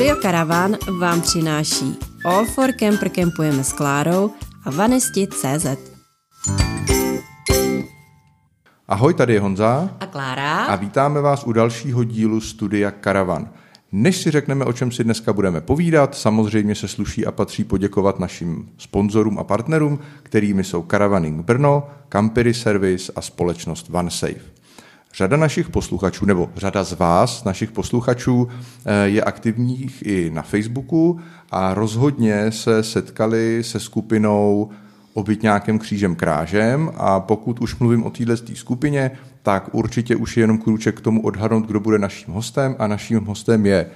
Studio Caravan vám přináší All for Camper Campujeme s Klárou a Vanesti.cz Ahoj, tady je Honza. A Klára. A vítáme vás u dalšího dílu Studia Caravan. Než si řekneme, o čem si dneska budeme povídat, samozřejmě se sluší a patří poděkovat našim sponzorům a partnerům, kterými jsou Caravaning Brno, Campery Service a společnost OneSafe. Řada našich posluchačů, nebo řada z vás, našich posluchačů, eh, je aktivních i na Facebooku a rozhodně se setkali se skupinou obytňákem křížem krážem a pokud už mluvím o této skupině, tak určitě už je jenom krůček k tomu odhadnout, kdo bude naším hostem a naším hostem je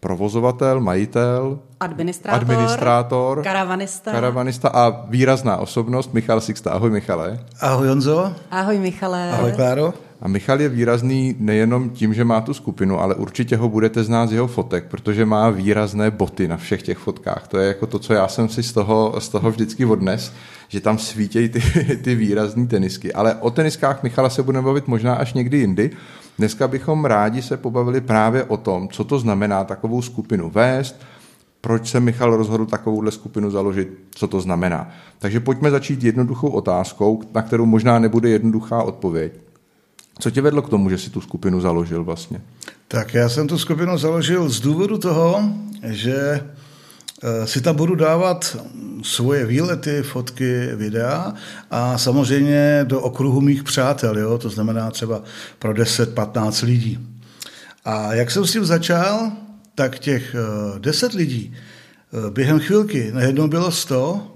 provozovatel, majitel, administrátor, administrátor karavanista. karavanista a výrazná osobnost Michal Sixta. Ahoj Michale. Ahoj Honzo. Ahoj Michale. Ahoj Kláro. A Michal je výrazný nejenom tím, že má tu skupinu, ale určitě ho budete znát z jeho fotek, protože má výrazné boty na všech těch fotkách. To je jako to, co já jsem si z toho, z toho vždycky odnes, že tam svítějí ty, ty výrazné tenisky. Ale o teniskách Michala se budeme bavit možná až někdy jindy. Dneska bychom rádi se pobavili právě o tom, co to znamená takovou skupinu vést, proč se Michal rozhodl takovouhle skupinu založit, co to znamená. Takže pojďme začít jednoduchou otázkou, na kterou možná nebude jednoduchá odpověď. Co tě vedlo k tomu, že si tu skupinu založil vlastně? Tak já jsem tu skupinu založil z důvodu toho, že eh, si tam budu dávat svoje výlety, fotky, videa a samozřejmě do okruhu mých přátel, jo? to znamená třeba pro 10-15 lidí. A jak jsem s tím začal, tak těch 10 eh, lidí eh, během chvilky najednou bylo 100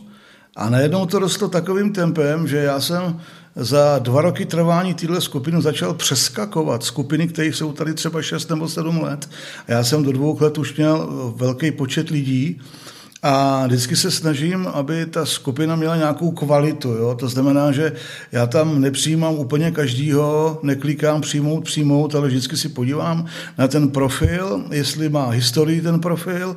a najednou to rostlo takovým tempem, že já jsem za dva roky trvání téhle skupiny začal přeskakovat skupiny, které jsou tady třeba 6 nebo 7 let. A já jsem do dvou let už měl velký počet lidí, a vždycky se snažím, aby ta skupina měla nějakou kvalitu. Jo? To znamená, že já tam nepřijímám úplně každýho, neklikám přijmout, přijmout, ale vždycky si podívám na ten profil, jestli má historii ten profil,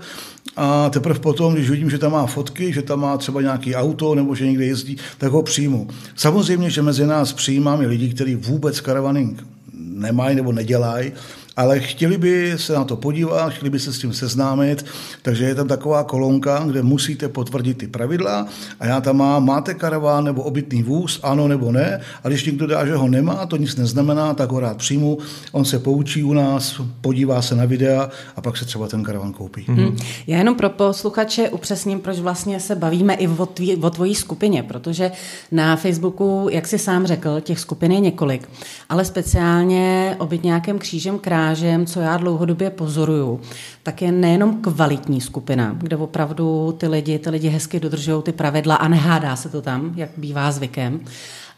a teprve potom, když vidím, že tam má fotky, že tam má třeba nějaký auto nebo že někde jezdí, tak ho přijmu. Samozřejmě, že mezi nás přijímám i lidi, kteří vůbec karavaning nemají nebo nedělají, ale chtěli by se na to podívat, chtěli by se s tím seznámit, takže je tam taková kolonka, kde musíte potvrdit ty pravidla a já tam mám, máte karaván nebo obytný vůz, ano nebo ne, a když někdo dá, že ho nemá, to nic neznamená, tak ho rád přijmu, on se poučí u nás, podívá se na videa a pak se třeba ten karavan koupí. Hmm. Já jenom pro posluchače upřesním, proč vlastně se bavíme i o, tvý, o tvojí skupině, protože na Facebooku, jak jsi sám řekl, těch skupin je několik, ale speciálně obytňákem křížem kráž strážem, co já dlouhodobě pozoruju, tak je nejenom kvalitní skupina, kde opravdu ty lidi, ty lidi hezky dodržují ty pravidla a nehádá se to tam, jak bývá zvykem.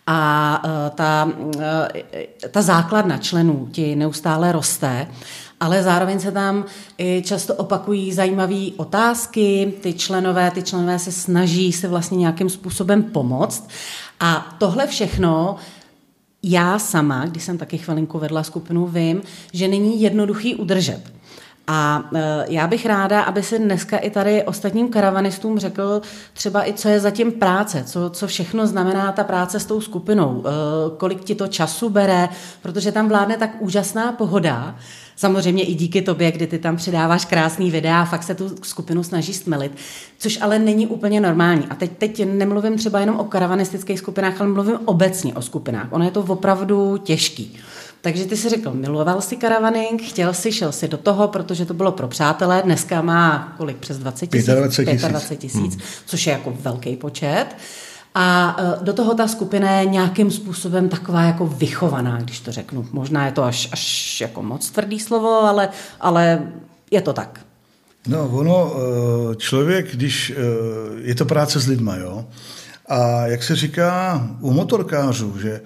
A e, ta, e, ta základna členů ti neustále roste, ale zároveň se tam i často opakují zajímavé otázky, ty členové, ty členové se snaží se vlastně nějakým způsobem pomoct. A tohle všechno já sama, když jsem taky chvilinku vedla skupinu, vím, že není jednoduchý udržet. A e, já bych ráda, aby se dneska i tady ostatním karavanistům řekl třeba i, co je zatím práce, co, co všechno znamená ta práce s tou skupinou, e, kolik ti to času bere, protože tam vládne tak úžasná pohoda, Samozřejmě i díky tobě, kdy ty tam přidáváš krásný videa a fakt se tu skupinu snaží stmelit, což ale není úplně normální. A teď, teď nemluvím třeba jenom o karavanistických skupinách, ale mluvím obecně o skupinách. Ono je to opravdu těžký. Takže ty si řekl, miloval si karavaning, chtěl si, šel si do toho, protože to bylo pro přátelé. Dneska má kolik přes 20 tisíc? 25 tisíc, hmm. což je jako velký počet. A e, do toho ta skupina je nějakým způsobem taková jako vychovaná, když to řeknu. Možná je to až, až jako moc tvrdý slovo, ale, ale je to tak. No, ono, e, člověk, když e, je to práce s lidma, jo, a jak se říká u motorkářů, že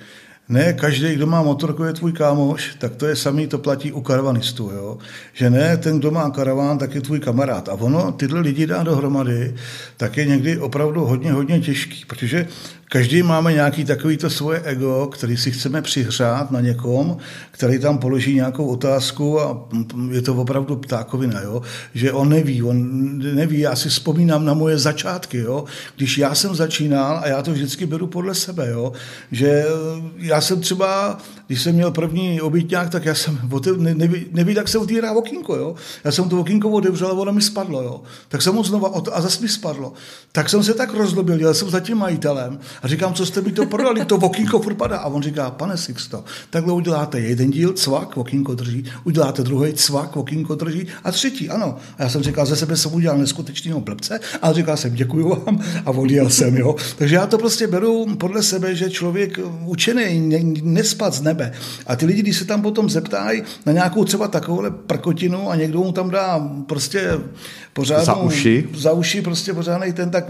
ne každý, kdo má motorku, je tvůj kámoš, tak to je samý, to platí u karavanistů. Jo? Že ne, ten, kdo má karaván, tak je tvůj kamarád. A ono tyhle lidi dá dohromady, tak je někdy opravdu hodně, hodně těžký, protože Každý máme nějaký takovýto svoje ego, který si chceme přihřát na někom, který tam položí nějakou otázku a je to opravdu ptákovina, jo? že on neví, on neví, já si vzpomínám na moje začátky, jo? když já jsem začínal a já to vždycky beru podle sebe, jo? že já jsem třeba když jsem měl první obytňák, tak já jsem ne, neví, neví, jak se otvírá okýnko, jo. Já jsem to okýnko otevřel a ono mi spadlo, jo. Tak jsem mu znova a zase mi spadlo. Tak jsem se tak rozlobil, já jsem za tím majitelem a říkám, co jste mi to prodali, to okýnko furt padá. A on říká, pane Sixto, takhle uděláte jeden díl, cvak, okýnko drží, uděláte druhý cvak, okýnko drží a třetí, ano. A já jsem říkal, ze sebe jsem udělal neskutečného blbce, ale říkal jsem, děkuji vám a odjel jsem, jo. Takže já to prostě beru podle sebe, že člověk učený, nespat z nebe. A ty lidi, když se tam potom zeptají na nějakou třeba takovouhle prkotinu a někdo mu tam dá prostě pořádnou, za uši, za uši prostě pořádný ten, tak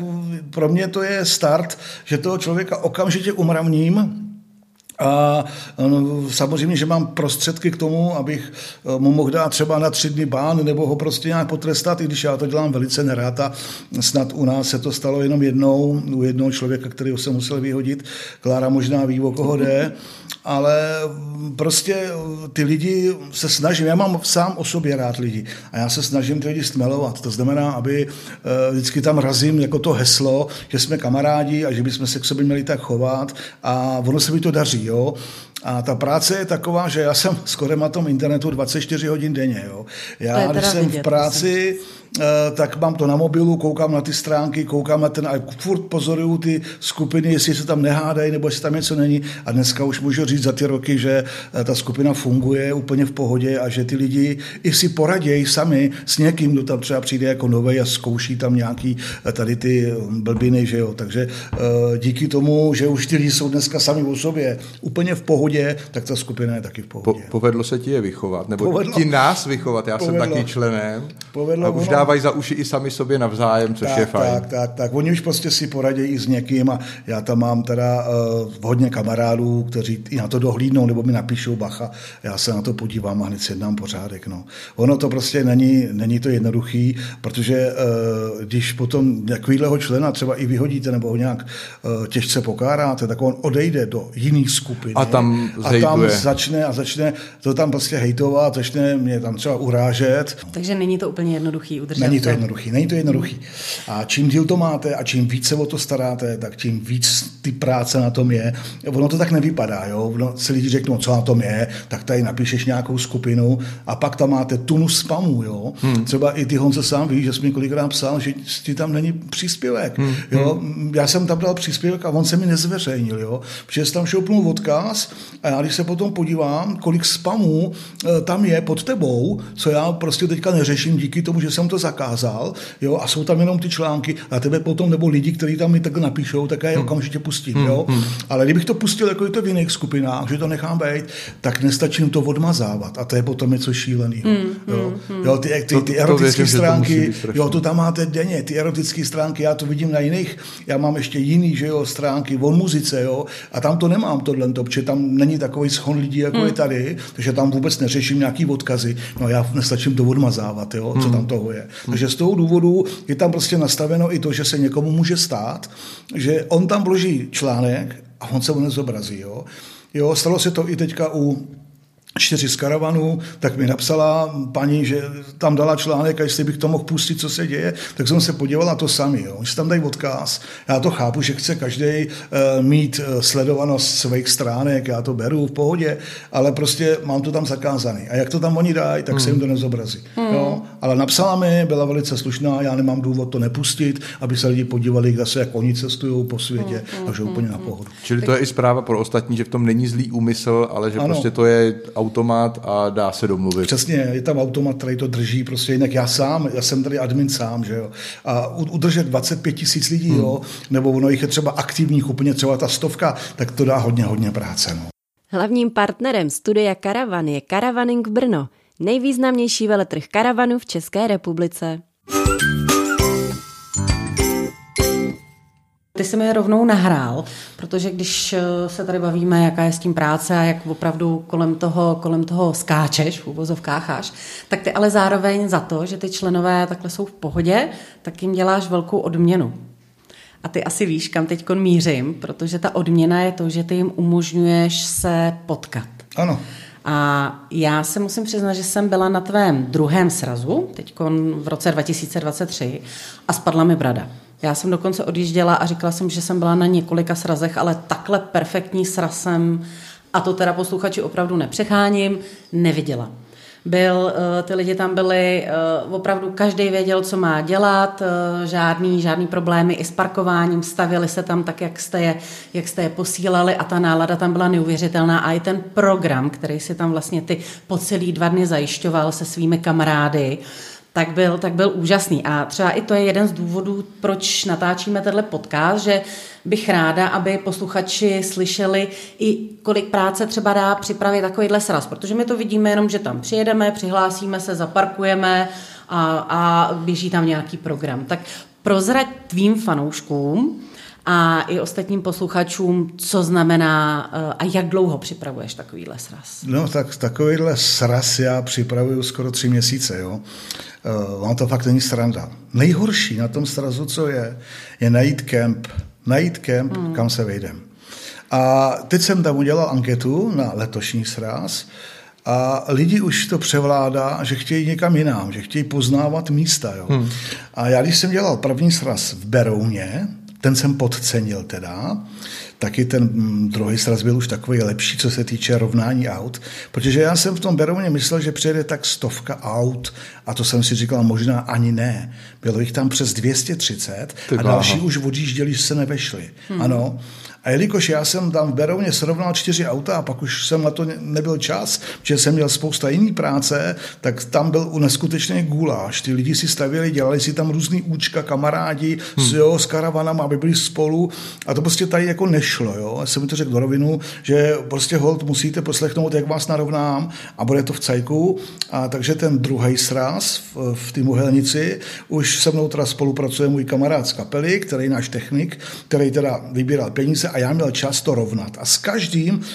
pro mě to je start, že toho člověka okamžitě umravním, a no, samozřejmě, že mám prostředky k tomu, abych eh, mu mohl dát třeba na tři dny bán nebo ho prostě nějak potrestat, i když já to dělám velice nerád a snad u nás se to stalo jenom jednou, u jednoho člověka, kterého jsem musel vyhodit. Klára možná ví, o koho jde, ale prostě ty lidi se snažím, já mám sám o sobě rád lidi a já se snažím ty lidi stmelovat. To znamená, aby eh, vždycky tam razím jako to heslo, že jsme kamarádi a že bychom se k sobě měli tak chovat a ono se mi to daří. Jo? A ta práce je taková, že já jsem skoro na tom internetu 24 hodin denně. Jo? Já, když jsem vidět, v práci, myslím Eh, tak mám to na mobilu, koukám na ty stránky, koukám na ten a furt pozoruju ty skupiny, jestli se tam nehádají nebo jestli tam něco není. A dneska už můžu říct za ty roky, že eh, ta skupina funguje úplně v pohodě a že ty lidi i si poradějí sami s někým, kdo tam třeba přijde jako nový a zkouší tam nějaký eh, tady ty blbiny, že jo. Takže díky tomu, že už ty lidi jsou dneska sami o sobě úplně v pohodě, tak ta skupina je taky v pohodě. Po, povedlo se ti je vychovat, nebo povedlo, ti nás vychovat, já povedlo, jsem taky členem. Povedlo, a už dá dávají za uši i sami sobě navzájem, což tak, je fajn. Tak, tak, tak. Oni už prostě si poradí i s někým a já tam mám teda uh, hodně kamarádů, kteří i na to dohlídnou nebo mi napíšou bacha. Já se na to podívám a hned si jednám pořádek. No. Ono to prostě není, není to jednoduchý, protože uh, když potom takovýhleho člena třeba i vyhodíte nebo ho nějak uh, těžce pokáráte, tak on odejde do jiných skupin. A tam, a tam začne a začne to tam prostě hejtovat, začne mě tam třeba urážet. Takže není to úplně jednoduchý udržet. Není to jednoduchý, není to jednoduchý. A čím díl to máte a čím více o to staráte, tak tím víc ty práce na tom je. Ono to tak nevypadá, jo. Ono, se lidi řeknou, co na tom je, tak tady napíšeš nějakou skupinu a pak tam máte tunu spamu, jo. Hmm. Třeba i ty Honce sám víš, že jsi mi kolikrát psal, že ti tam není příspěvek, hmm. jo. Hmm. Já jsem tam dal příspěvek a on se mi nezveřejnil, jo. Protože tam šoupnul odkaz a já když se potom podívám, kolik spamů e, tam je pod tebou, co já prostě teďka neřeším díky tomu, že jsem to zakázal, jo, a jsou tam jenom ty články a tebe potom, nebo lidi, kteří tam mi takhle napíšou, tak já je hmm. okamžitě pustím, hmm. jo. Hmm. Ale kdybych to pustil jako je to v jiných skupinách, že to nechám být, tak nestačím to odmazávat a to je potom něco šílený. Hmm. Jo. Jo, ty, ty, ty erotické stránky, to jo, to tam máte denně, ty erotické stránky, já to vidím na jiných, já mám ještě jiný, že jo, stránky o muzice, jo, a tam to nemám tohle, protože tam není takový schon lidí, jako hmm. je tady, takže tam vůbec neřeším nějaký odkazy, no já nestačím to odmazávat, jo, co hmm. tam toho je. Takže z toho důvodu je tam prostě nastaveno i to, že se někomu může stát, že on tam vloží článek a on se mu nezobrazí. Jo? Jo, stalo se to i teďka u čtyři z karavanu, tak mi napsala paní, že tam dala článek a jestli bych to mohl pustit, co se děje, tak jsem se podíval na to sami. Jo. Když tam dají odkaz, já to chápu, že chce každý uh, mít uh, sledovanost svých stránek, já to beru v pohodě, ale prostě mám to tam zakázaný. A jak to tam oni dají, tak hmm. se jim to nezobrazí. Hmm. Jo. Ale napsala mi, byla velice slušná, já nemám důvod to nepustit, aby se lidi podívali zase, jak oni cestují po světě, hmm. takže hmm. úplně na pohodu. Čili to je i zpráva pro ostatní, že v tom není zlý úmysl, ale že ano. prostě to je automat a dá se domluvit. Přesně, je tam automat, který to drží, prostě jinak já sám, já jsem tady admin sám, že jo. A udržet 25 tisíc lidí, hmm. jo, nebo ono jich je třeba aktivních, úplně třeba ta stovka, tak to dá hodně, hodně práce. No. Hlavním partnerem studia Karavan je Karavaning Brno, nejvýznamnější veletrh karavanu v České republice. Ty jsi mi rovnou nahrál, protože když eh, se tady bavíme, jaká je s tím práce a jak opravdu kolem toho, kolem toho skáčeš, v úvozovkách až, tak ty ale zároveň za to, že ty členové takhle jsou v pohodě, tak jim děláš velkou odměnu. A ty asi víš, kam teď mířím, protože ta odměna je to, že ty jim umožňuješ se potkat. Ano. A já se musím přiznat, že jsem byla na tvém druhém srazu, teď v roce 2023, a spadla mi brada. Já jsem dokonce odjížděla a říkala jsem, že jsem byla na několika srazech, ale takhle perfektní sraz jsem a to teda posluchači opravdu nepřecháním, neviděla. Byl, eh, ty lidi tam byli, eh, opravdu každý věděl, co má dělat, eh, žádný, žádný problémy i s parkováním, stavili se tam tak, jak jste, je, jak jste je posílali a ta nálada tam byla neuvěřitelná. A i ten program, který si tam vlastně ty po celý dva dny zajišťoval se svými kamarády, tak byl, tak byl úžasný. A třeba i to je jeden z důvodů, proč natáčíme tenhle podcast, že bych ráda, aby posluchači slyšeli i kolik práce třeba dá připravit takovýhle sraz, protože my to vidíme jenom, že tam přijedeme, přihlásíme se, zaparkujeme a, a běží tam nějaký program. Tak prozrať tvým fanouškům, a i ostatním posluchačům, co znamená eh, a jak dlouho připravuješ takovýhle sraz? No tak takovýhle sraz já připravuju skoro tři měsíce, jo. Uh, to fakt není sranda. Nejhorší na tom srazu, co je, je najít kemp, najít kemp, hmm. kam se vejdem. A teď jsem tam udělal anketu na letošní sraz a lidi už to převládá, že chtějí někam jinam, že chtějí poznávat místa. Jo. Hmm. A já, když jsem dělal první sraz v Berouně, ten jsem podcenil teda, taky ten mm, druhý sraz byl už takový lepší, co se týče rovnání aut, protože já jsem v tom Berouně myslel, že přijede tak stovka aut a to jsem si říkal, možná ani ne. Bylo jich tam přes 230 a další už odjížděli, že se nevešli. Hmm. Ano, a jelikož já jsem tam v Berouně srovnal čtyři auta a pak už jsem na to nebyl čas, že jsem měl spousta jiný práce, tak tam byl neskutečný guláš. Ty lidi si stavěli, dělali si tam různý účka, kamarádi hmm. s, jo, s karavanama, aby byli spolu a to prostě tady jako nešlo. Jo. Já jsem mi to řekl do rovinu, že prostě hold musíte poslechnout, jak vás narovnám a bude to v cajku. A takže ten druhý sraz v, v té muhelnici, už se mnou teda spolupracuje můj kamarád z kapely, který je náš technik, který teda vybíral peníze a já měl čas to rovnat. A s každým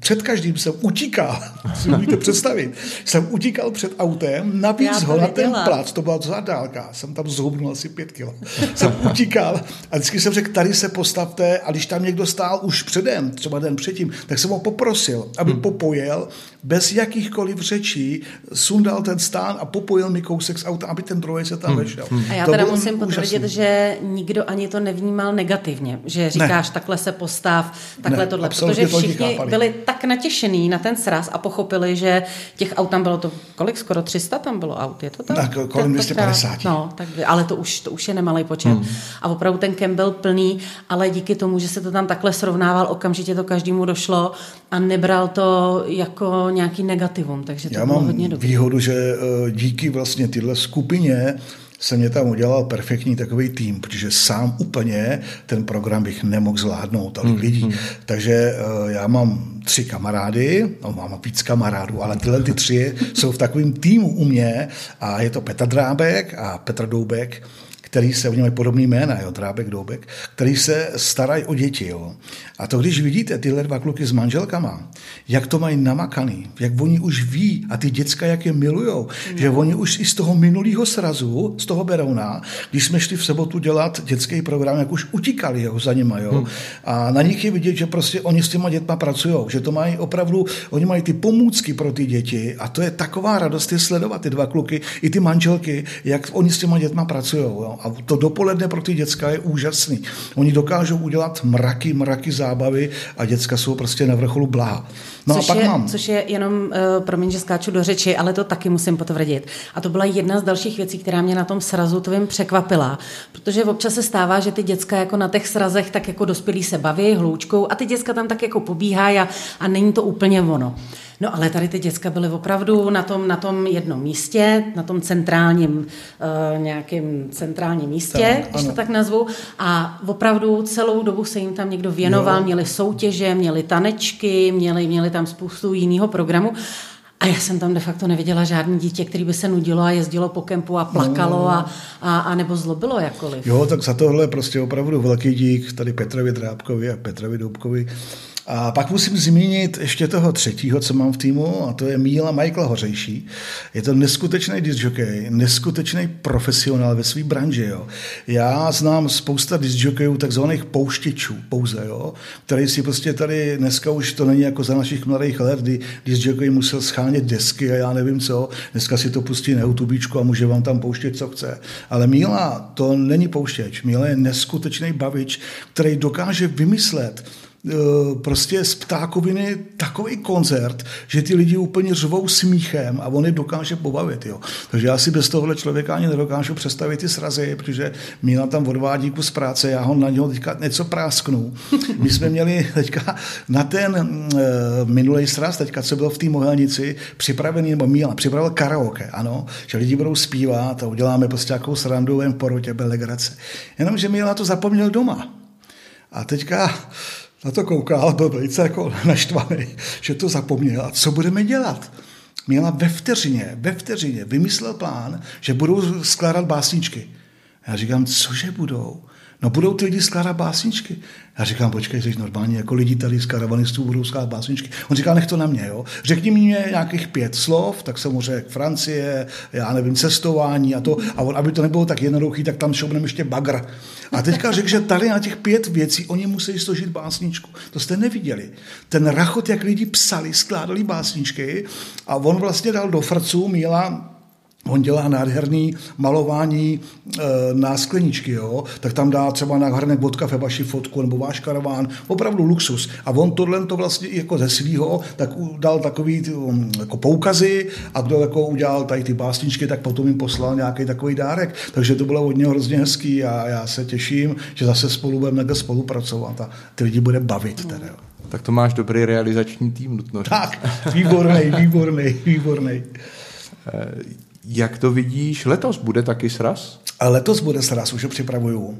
před každým jsem utíkal, si můžete představit, jsem utíkal před autem, navíc ho na ten plac, to byla docela dálka, jsem tam zhubnul asi pět kilo. Jsem utíkal a vždycky jsem řekl, tady se postavte a když tam někdo stál už předem, třeba den předtím, tak jsem ho poprosil, aby hmm. popojel bez jakýchkoliv řečí, sundal ten stán a popojil mi kousek z auta, aby ten druhý se tam hmm. vešel. Hmm. A já to teda musím potvrdit, že nikdo ani to nevnímal negativně, že říkáš, ne. takhle se postav, takhle ne, tohle, protože všichni byli tak natěšený na ten sraz a pochopili, že těch aut tam bylo to, kolik, skoro 300 tam bylo aut, je to tak? Tak kolem 250. No, tak, ale to už, to už je nemalý počet. Hmm. A opravdu ten kem byl plný, ale díky tomu, že se to tam takhle srovnával, okamžitě to každému došlo a nebral to jako nějaký negativum, takže to Já bylo mám hodně dobrý. výhodu, že eh, díky vlastně tyhle skupině se mě tam udělal perfektní takový tým, protože sám úplně ten program bych nemohl zvládnout, tolik hmm, lidí. Hmm. Takže uh, já mám tři kamarády, no mám víc kamarádů, ale tyhle ty tři jsou v takovém týmu u mě a je to Petr Drábek a Petr Doubek, který se, oni mají podobný jména, jo, Drábek, Doubek, který se starají o děti. Jo. A to, když vidíte tyhle dva kluky s manželkama, jak to mají namakaný, jak oni už ví a ty děcka, jak je milujou, no. že oni už i z toho minulého srazu, z toho Berouna, když jsme šli v sobotu dělat dětský program, jak už utíkali jo, za nima. Jo. Hmm. A na nich je vidět, že prostě oni s těma dětma pracují, že to mají opravdu, oni mají ty pomůcky pro ty děti a to je taková radost je sledovat ty dva kluky, i ty manželky, jak oni s těma dětma pracují. Jo. A to dopoledne pro ty děcka je úžasný. Oni dokážou udělat mraky, mraky zábavy a děcka jsou prostě na vrcholu blaha. No což, a pak je, mám. což je jenom, uh, promiň, že skáču do řeči, ale to taky musím potvrdit. A to byla jedna z dalších věcí, která mě na tom srazu tvým překvapila. Protože občas se stává, že ty děcka jako na těch srazech tak jako dospělí se baví hloučkou a ty děcka tam tak jako pobíhají a, a není to úplně ono. No ale tady ty děcka byly opravdu na tom, na tom jednom místě, na tom centrálním, uh, nějakým centrálním místě, tak, když ano. to tak nazvu. A opravdu celou dobu se jim tam někdo věnoval, jo. měli soutěže, měli tanečky, měli, měli tam spoustu jiného programu. A já jsem tam de facto neviděla žádný dítě, který by se nudilo a jezdilo po kempu a plakalo no. a, a, a nebo zlobilo jakkoliv. Jo, tak za tohle prostě opravdu velký dík tady Petrovi Drábkovi a Petrovi Doubkovi a pak musím zmínit ještě toho třetího, co mám v týmu, a to je Míla Michael Hořejší. Je to neskutečný disjockey, neskutečný profesionál ve své branži. Jo. Já znám spousta disjockeyů, takzvaných pouštěčů pouze, jo, který si prostě tady dneska už to není jako za našich mladých let, kdy disjockey musel schánět desky a já nevím co. Dneska si to pustí na YouTube a může vám tam pouštět, co chce. Ale Míla to není pouštěč. Míla je neskutečný bavič, který dokáže vymyslet prostě z ptákoviny takový koncert, že ty lidi úplně řvou smíchem a on je dokáže pobavit. Jo. Takže já si bez tohohle člověka ani nedokážu představit ty srazy, protože Míla tam odvádí kus práce, já ho na něho teďka něco prásknu. My jsme měli teďka na ten uh, minulý sraz, teďka co byl v té Mohelnici, připravený, nebo Míla připravil karaoke, ano, že lidi budou zpívat a uděláme prostě nějakou srandu jen porotě, byl legrace. Jenomže Míla to zapomněl doma. A teďka na to koukal, byl velice jako naštvaný, že to zapomněl. A co budeme dělat? Měla ve vteřině, ve vteřině vymyslel plán, že budou skládat básničky. Já říkám, cože budou? No budou ty lidi skládat básničky. Já říkám, počkej, jsi normálně, jako lidi tady z karavanistů budou skládat básničky. On říká, nech to na mě, jo. Řekni mi nějakých pět slov, tak jsem mu řekl Francie, já nevím, cestování a to. A on, aby to nebylo tak jednoduchý, tak tam šoupneme ještě bagr. A teďka řekl, že tady na těch pět věcí oni musí složit básničku. To jste neviděli. Ten rachot, jak lidi psali, skládali básničky a on vlastně dal do frců Míla on dělá nádherný malování e, na skleničky, jo? tak tam dá třeba na hrnek vodka kafe vaši fotku nebo váš karaván, opravdu luxus. A on tohle to vlastně jako ze svýho, tak dal takový ty, um, jako poukazy a kdo jako udělal tady ty básničky, tak potom jim poslal nějaký takový dárek. Takže to bylo od něho hrozně hezký a já se těším, že zase spolu budeme spolupracovat a ty lidi bude bavit. Teda, jo. Tak to máš dobrý realizační tým, nutno říct. Tak, výborný, výborný, výborný. Jak to vidíš letos? Bude taky sraz? A letos bude sraz, už ho připravuju.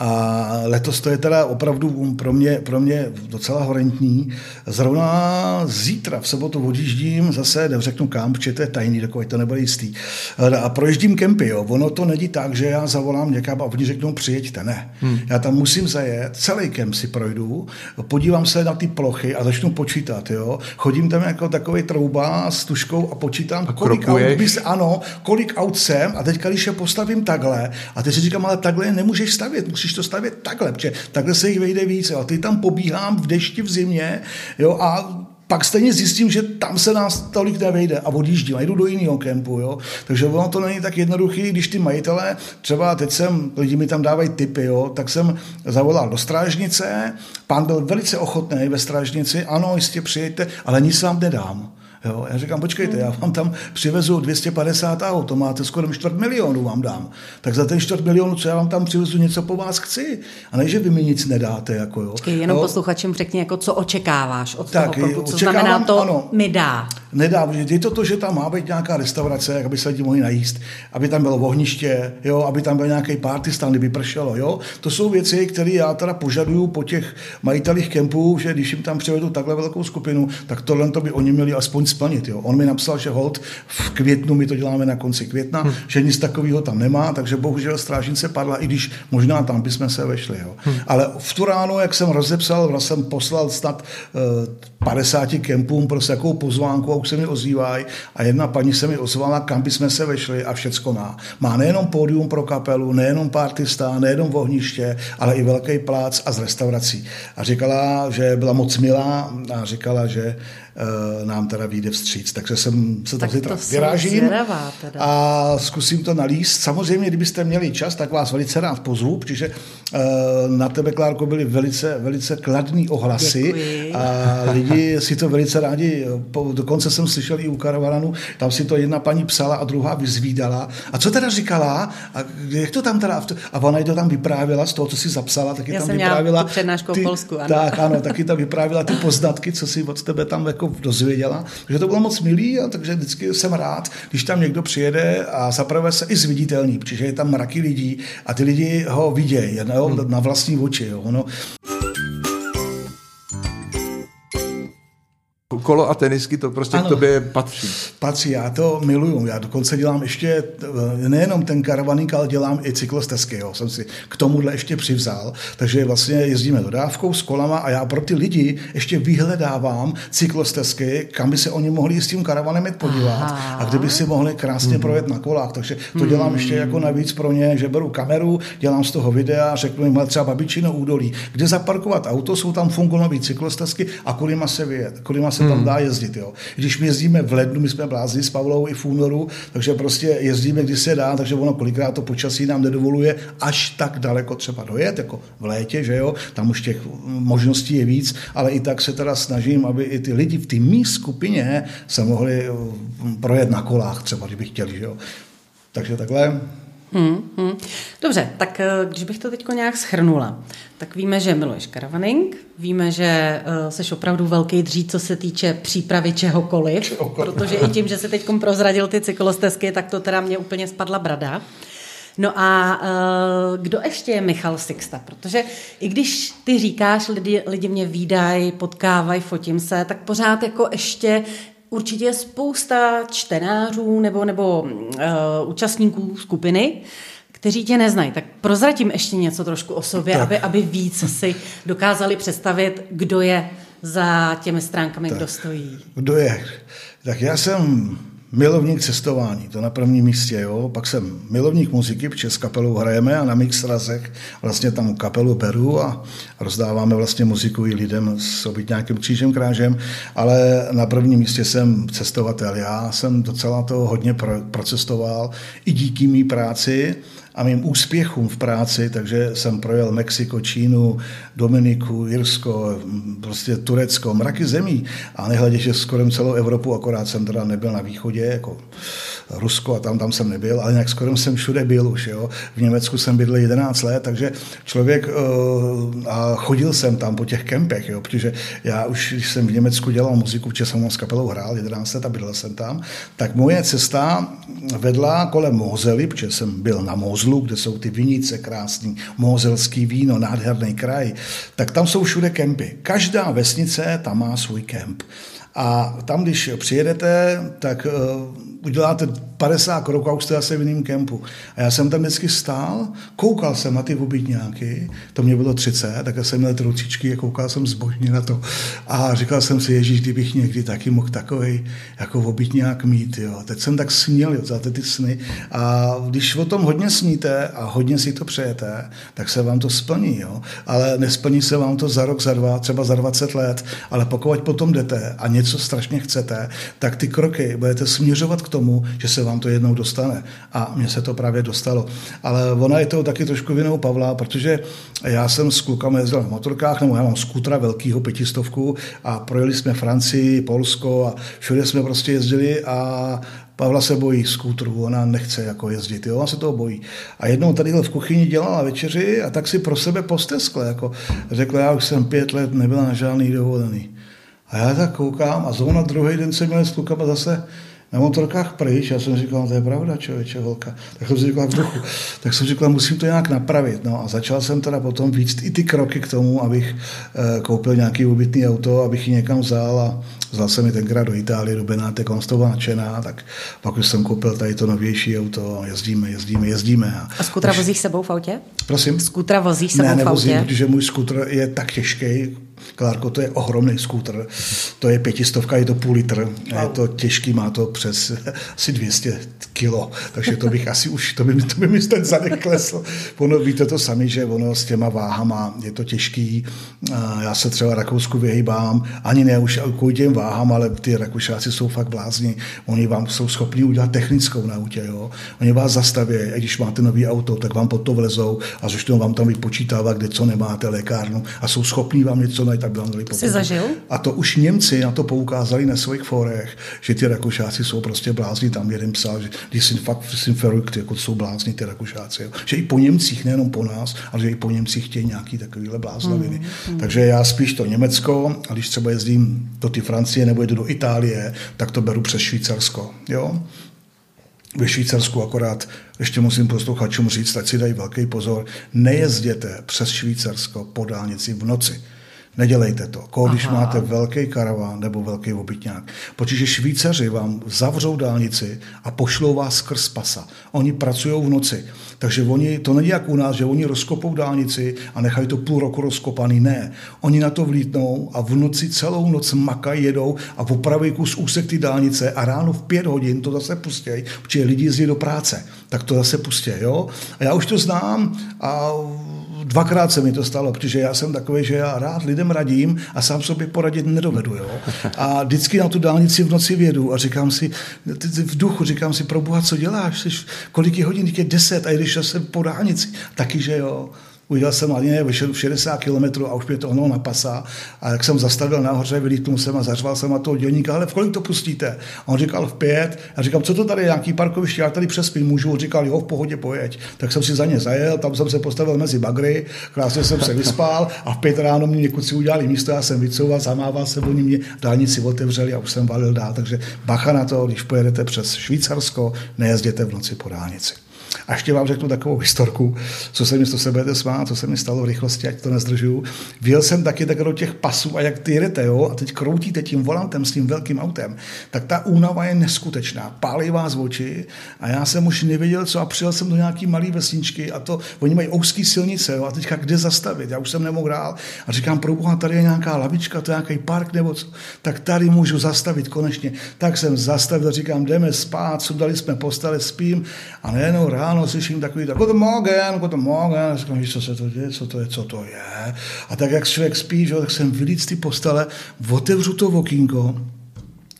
A letos to je teda opravdu pro mě, pro mě docela horentní. Zrovna zítra v sobotu odjíždím zase, řeknu kam, protože to je tajný, takové to nebude jistý. A proježdím kempy, jo. Ono to není tak, že já zavolám někam a oni řeknou přijeďte, ne. Hmm. Já tam musím zajet, celý kemp si projdu, podívám se na ty plochy a začnu počítat, jo. Chodím tam jako takový trouba s tuškou a počítám, a kolik aut bys, ano, kolik aut jsem a teď když je postavím takhle a teď si říkám, ale takhle nemůžeš stavět, musíš musíš to stavět takhle, protože takhle se jich vejde více. A ty tam pobíhám v dešti v zimě jo, a pak stejně zjistím, že tam se nás tolik nevejde a odjíždím a jdu do jiného kempu. Jo? Takže ono to není tak jednoduché, když ty majitelé, třeba teď jsem, lidi mi tam dávají tipy, jo? tak jsem zavolal do strážnice, pán byl velice ochotný ve strážnici, ano, jistě přijďte, ale nic vám nedám. Jo, já říkám, počkejte, já vám tam přivezu 250 aut, to máte skoro čtvrt milionu vám dám. Tak za ten čtvrt milionu, co já vám tam přivezu, něco po vás chci. A ne, že vy mi nic nedáte. Jako, jo. Počkej, jenom jo. posluchačům řekni, jako, co očekáváš od tak, toho klubu, co znamená to ano, mi dá. Nedá, je to to, že tam má být nějaká restaurace, aby se lidi mohli najíst, aby tam bylo ohniště, jo, aby tam byl nějaký party stan, kdyby pršelo. Jo. To jsou věci, které já teda požaduju po těch majitelích kempů, že když jim tam přivedu takhle velkou skupinu, tak tohle to by oni měli aspoň splnit. Jo. On mi napsal, že hold v květnu, my to děláme na konci května, hmm. že nic takového tam nemá, takže bohužel strážnice padla, i když možná tam bychom se vešli. Jo. Hmm. Ale v tu ráno, jak jsem rozepsal, vlastně jsem poslal snad uh, 50 kempům prostě jakou pozvánku a už se mi ozývají a jedna paní se mi ozvala, kam bychom se vešli a všecko má. Má nejenom pódium pro kapelu, nejenom partista, nejenom ohniště, ale i velký plác a z restaurací. A říkala, že byla moc milá a říkala, že Eh, nám teda vyjde vstříc. Takže jsem se tak to vyrážím zvědavá, teda. a zkusím to nalíst. Samozřejmě, kdybyste měli čas, tak vás velice rád pozvu, protože eh, na tebe, Klárko, byly velice, velice kladný ohlasy Děkuji. a lidi si to velice rádi, dokonce jsem slyšel i u Karavaranu, tam si to jedna paní psala a druhá vyzvídala. A co teda říkala? A jak to tam teda? A ona to tam vyprávěla z toho, co si zapsala, taky Já tam jsem vyprávěla. přednášku ty, Polsku, ano. Tak, ano, taky tam vyprávěla ty poznatky, co si od tebe tam jako dozvěděla. Takže to bylo moc milý a takže vždycky jsem rád, když tam někdo přijede a zaprvé se i zviditelný, protože je tam mraky lidí a ty lidi ho vidějí no, hmm. na vlastní oči. Jo. Ono, kolo a tenisky, to prostě ano, k tobě patří. Patří, já to miluju. Já dokonce dělám ještě eh, nejenom ten karavaník, ale dělám i cyklostezky. Jo. Jsem si k tomuhle ještě přivzal. Takže vlastně jezdíme dodávkou s kolama a já pro ty lidi ještě vyhledávám cyklostezky, kam by se oni mohli s tím karavanem jít podívat Aha. a kde by si mohli krásně hmm. projet na kolách. Takže to hmm. dělám ještě jako navíc pro ně, že beru kameru, dělám z toho videa, řeknu jim třeba babičino údolí, kde zaparkovat auto, jsou tam fungonové cyklostezky a kolima se vyjet, kolima se se tam dá jezdit. Jo. Když my jezdíme v lednu, my jsme blázni s Pavlou i v únoru, takže prostě jezdíme, když se dá, takže ono kolikrát to počasí nám nedovoluje až tak daleko třeba dojet, jako v létě, že jo, tam už těch možností je víc, ale i tak se teda snažím, aby i ty lidi v té mý skupině se mohli eh, projet na kolách třeba, kdyby chtěli, že jo. Takže takhle. Hmm, hmm. Dobře, tak eh, když bych to teď nějak schrnula, tak víme, že miluješ karavaning, víme, že uh, jsi opravdu velký dřít, co se týče přípravy čehokoliv, čehokoliv. protože i tím, že se teď prozradil ty cyklostezky, tak to teda mě úplně spadla brada. No a uh, kdo ještě je Michal Sixta? Protože i když ty říkáš, lidi, lidi mě výdají, potkávají, fotím se, tak pořád jako ještě určitě spousta čtenářů nebo, nebo uh, účastníků skupiny, kteří tě neznají. Tak prozratím ještě něco trošku o sobě, aby, aby víc si dokázali představit, kdo je za těmi stránkami, tak, kdo stojí. Kdo je? Tak já jsem milovník cestování, to na prvním místě, jo. Pak jsem milovník muziky, protože s kapelou hrajeme a na mixrazech vlastně tam kapelu beru a rozdáváme vlastně muziku i lidem s nějakým křížem krážem, ale na prvním místě jsem cestovatel. Já jsem docela to hodně procestoval i díky mý práci, a mým úspěchům v práci, takže jsem projel Mexiko, Čínu, Dominiku, Irsko, prostě Turecko, mraky zemí a nehledě, že skoro celou Evropu, akorát jsem teda nebyl na východě, jako Rusko a tam, tam jsem nebyl, ale nějak skoro jsem všude byl už. Jo. V Německu jsem bydlel 11 let, takže člověk uh, a chodil jsem tam po těch kempech, jo, protože já už, když jsem v Německu dělal muziku, protože jsem s kapelou hrál 11 let a bydlel jsem tam, tak moje cesta vedla kolem Mozely, protože jsem byl na Mozlu, kde jsou ty vinice krásný, mozelský víno, nádherný kraj, tak tam jsou všude kempy. Každá vesnice tam má svůj kemp. A tam, když přijedete, tak uh, uděláte 50 kroků a už jste zase v jiném kempu. A já jsem tam vždycky stál, koukal jsem na ty obytňáky, to mě bylo 30, tak jsem měl trucičky a koukal jsem zbožně na to. A říkal jsem si, Ježíš, kdybych někdy taky mohl takový jako obytňák mít. Jo. Teď jsem tak sněl, za ty sny. A když o tom hodně sníte a hodně si to přejete, tak se vám to splní. Jo. Ale nesplní se vám to za rok, za dva, třeba za 20 let, ale pokud potom jdete a něco strašně chcete, tak ty kroky budete směřovat k tomu, že se vám to jednou dostane. A mně se to právě dostalo. Ale ona je to taky trošku vinou Pavla, protože já jsem s klukama jezdil na motorkách, nebo já mám skútra velkýho pětistovku a projeli jsme Francii, Polsko a všude jsme prostě jezdili a Pavla se bojí skútru, ona nechce jako jezdit, jo, ona se toho bojí. A jednou tady v kuchyni dělala večeři a tak si pro sebe posteskla, jako řekla, já už jsem pět let nebyla na žádný dovolený. A já tak koukám a zrovna druhý den jsem měl s klukama zase na motorkách pryč. Já jsem říkal, to je pravda, člověče, holka. Tak jsem říkal v duchu. Tak jsem říkal, musím to nějak napravit. No a začal jsem teda potom víc i ty kroky k tomu, abych e, koupil nějaký obytný auto, abych ji někam vzal a vzal jsem mi tenkrát do Itálie, do Benátek, on z toho nadšená, tak pak už jsem koupil tady to novější auto jezdíme, jezdíme, jezdíme. A, a skutra vozíš sebou v autě? Prosím? Skutra vozíš sebou ne, nevozím, v autě? protože můj skutr je tak těžký, Klárko, to je ohromný skútr, to je pětistovka, je to půl litr, wow. je to těžký, má to přes asi 200 kilo, takže to bych asi už, to by, to by mi ten zadek klesl. Ono, víte to sami, že ono s těma váhama je to těžký, já se třeba Rakousku vyhýbám, ani ne už kvůli těm váhám, ale ty Rakušáci jsou fakt blázni, oni vám jsou schopni udělat technickou na autě, jo? oni vás zastaví, a když máte nový auto, tak vám pod to vlezou a zůstanou vám tam vypočítává, kde co nemáte, lékárnu a jsou schopní vám něco najít, aby vám dali zažil? A to už Němci na to poukázali na svých forech, že ty Rakušáci jsou prostě blázni. Tam jeden psal, že když jsem fakt verrückt, jako jsou blázni ty Rakušáci. Jo. Že i po Němcích, nejenom po nás, ale že i po Němcích chtějí nějaký takovýhle bláznoviny. Mm, mm. Takže já spíš to Německo, a když třeba jezdím do ty Francie nebo jedu do Itálie, tak to beru přes Švýcarsko. Jo? ve Švýcarsku akorát, ještě musím posluchačům říct, ať si dají velký pozor, nejezděte přes Švýcarsko po dálnici v noci. Nedělejte to. Ko, když Aha. máte velký karaván nebo velký obytňák. Protože Švýcaři vám zavřou dálnici a pošlou vás skrz pasa. Oni pracují v noci. Takže oni, to není jak u nás, že oni rozkopou dálnici a nechají to půl roku rozkopaný. Ne. Oni na to vlítnou a v noci celou noc makají, jedou a opravují kus úsek ty dálnice a ráno v pět hodin to zase pustějí, protože lidi jezdí do práce. Tak to zase pustě, jo. A já už to znám a dvakrát se mi to stalo, protože já jsem takový, že já rád lidem radím a sám sobě poradit nedovedu. Jo? A vždycky na tu dálnici v noci vědu a říkám si, v duchu říkám si, pro boha, co děláš? Jsi, kolik je hodin? Je deset a jdeš jsem po dálnici. Taky, že jo. Udělal jsem hladně, vyšel 60 km a už mě to ono na pasa. A jak jsem zastavil nahoře, vylítnul jsem a zařval jsem na toho dělníka, ale v kolik to pustíte? A on říkal v pět. A říkám, co to tady je, nějaký parkoviště, já tady přespím, můžu. On říkal, jo, v pohodě, pojeď. Tak jsem si za ně zajel, tam jsem se postavil mezi bagry, krásně jsem se vyspal a v pět ráno mě někud si udělali místo, já jsem vycouval, zamával se, oni mě dálnici otevřeli a už jsem valil dál. Takže bacha na to, když pojedete přes Švýcarsko, nejezděte v noci po dálnici. A ještě vám řeknu takovou historku, co se mi, to se budete smát, co se mi stalo v rychlosti, ať to nezdržuju. Vyjel jsem taky tak do těch pasů a jak ty jedete, jo, a teď kroutíte tím volantem s tím velkým autem, tak ta únava je neskutečná. Pálí vás v oči a já jsem už nevěděl, co a přijel jsem do nějaký malé vesničky a to, oni mají ouský silnice, jo, a teďka kde zastavit, já už jsem nemohl dál a říkám, pro boha, tady je nějaká lavička, to je nějaký park nebo co, tak tady můžu zastavit konečně. Tak jsem zastavil, říkám, jdeme spát, sudali jsme postele, spím a nejenom ráno slyším takový, tak guten Morgen, guten Morgen, říkám, co se to děje, co to je, co to je. A tak jak člověk spí, že, tak jsem vylít z ty postele, otevřu to okýnko,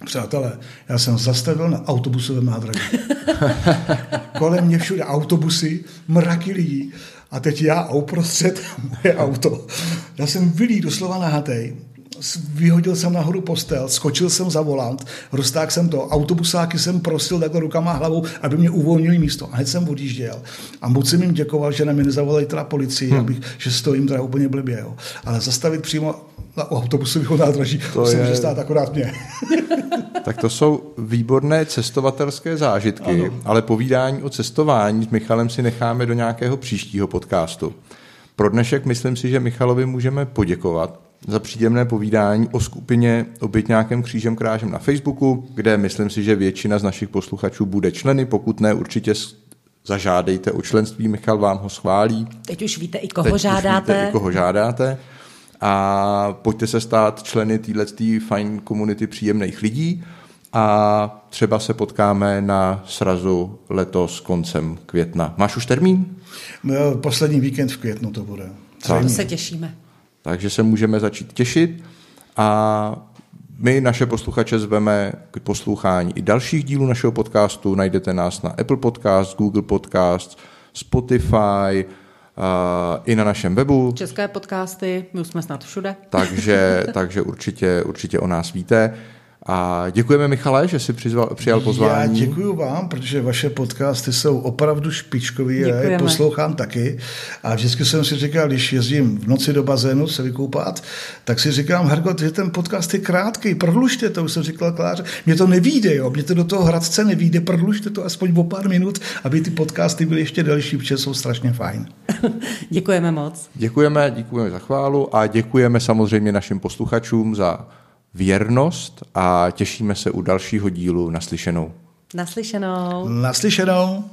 Přátelé, já jsem zastavil na autobusovém nádraží. Kolem mě všude autobusy, mraky lidí. A teď já a uprostřed moje auto. Já jsem vylí doslova nahatej vyhodil jsem nahoru postel, skočil jsem za volant, roztáhl jsem to, autobusáky jsem prosil takhle rukama a hlavou, aby mě uvolnili místo. A hned jsem odjížděl. A moc jsem jim děkoval, že na mě nezavolali teda policii, hmm. abych, že stojím teda úplně blbě. Jo. Ale zastavit přímo na autobusového nádraží, to, to se může stát akorát mě. tak to jsou výborné cestovatelské zážitky, ano. ale povídání o cestování s Michalem si necháme do nějakého příštího podcastu. Pro dnešek myslím si, že Michalovi můžeme poděkovat za příjemné povídání o skupině nějakým křížem krážem na Facebooku, kde myslím si, že většina z našich posluchačů bude členy, pokud ne, určitě zažádejte o členství, Michal vám ho schválí. Teď už víte i koho Teď žádáte. Už víte, i koho žádáte. A pojďte se stát členy této fajn komunity příjemných lidí a třeba se potkáme na srazu letos koncem května. Máš už termín? No, poslední víkend v květnu to bude. Co? Se těšíme takže se můžeme začít těšit a my naše posluchače zveme k poslouchání i dalších dílů našeho podcastu. Najdete nás na Apple Podcast, Google Podcast, Spotify, uh, i na našem webu. České podcasty, my už jsme snad všude. Takže, takže určitě, určitě o nás víte. A děkujeme, Michale, že jsi přizval, přijal pozvání. Já děkuji vám, protože vaše podcasty jsou opravdu špičkový a je poslouchám taky. A vždycky jsem si říkal, když jezdím v noci do bazénu se vykoupat, tak si říkám, Hergot, že ten podcast je krátký, prodlužte to, už jsem říkal Kláře. Mně to nevíde, jo, mně to do toho Hradce nevíde, prodlužte to aspoň o pár minut, aby ty podcasty byly ještě delší, protože jsou strašně fajn. děkujeme moc. Děkujeme, děkujeme za chválu a děkujeme samozřejmě našim posluchačům za věrnost a těšíme se u dalšího dílu naslyšenou. Naslyšenou. Naslyšenou.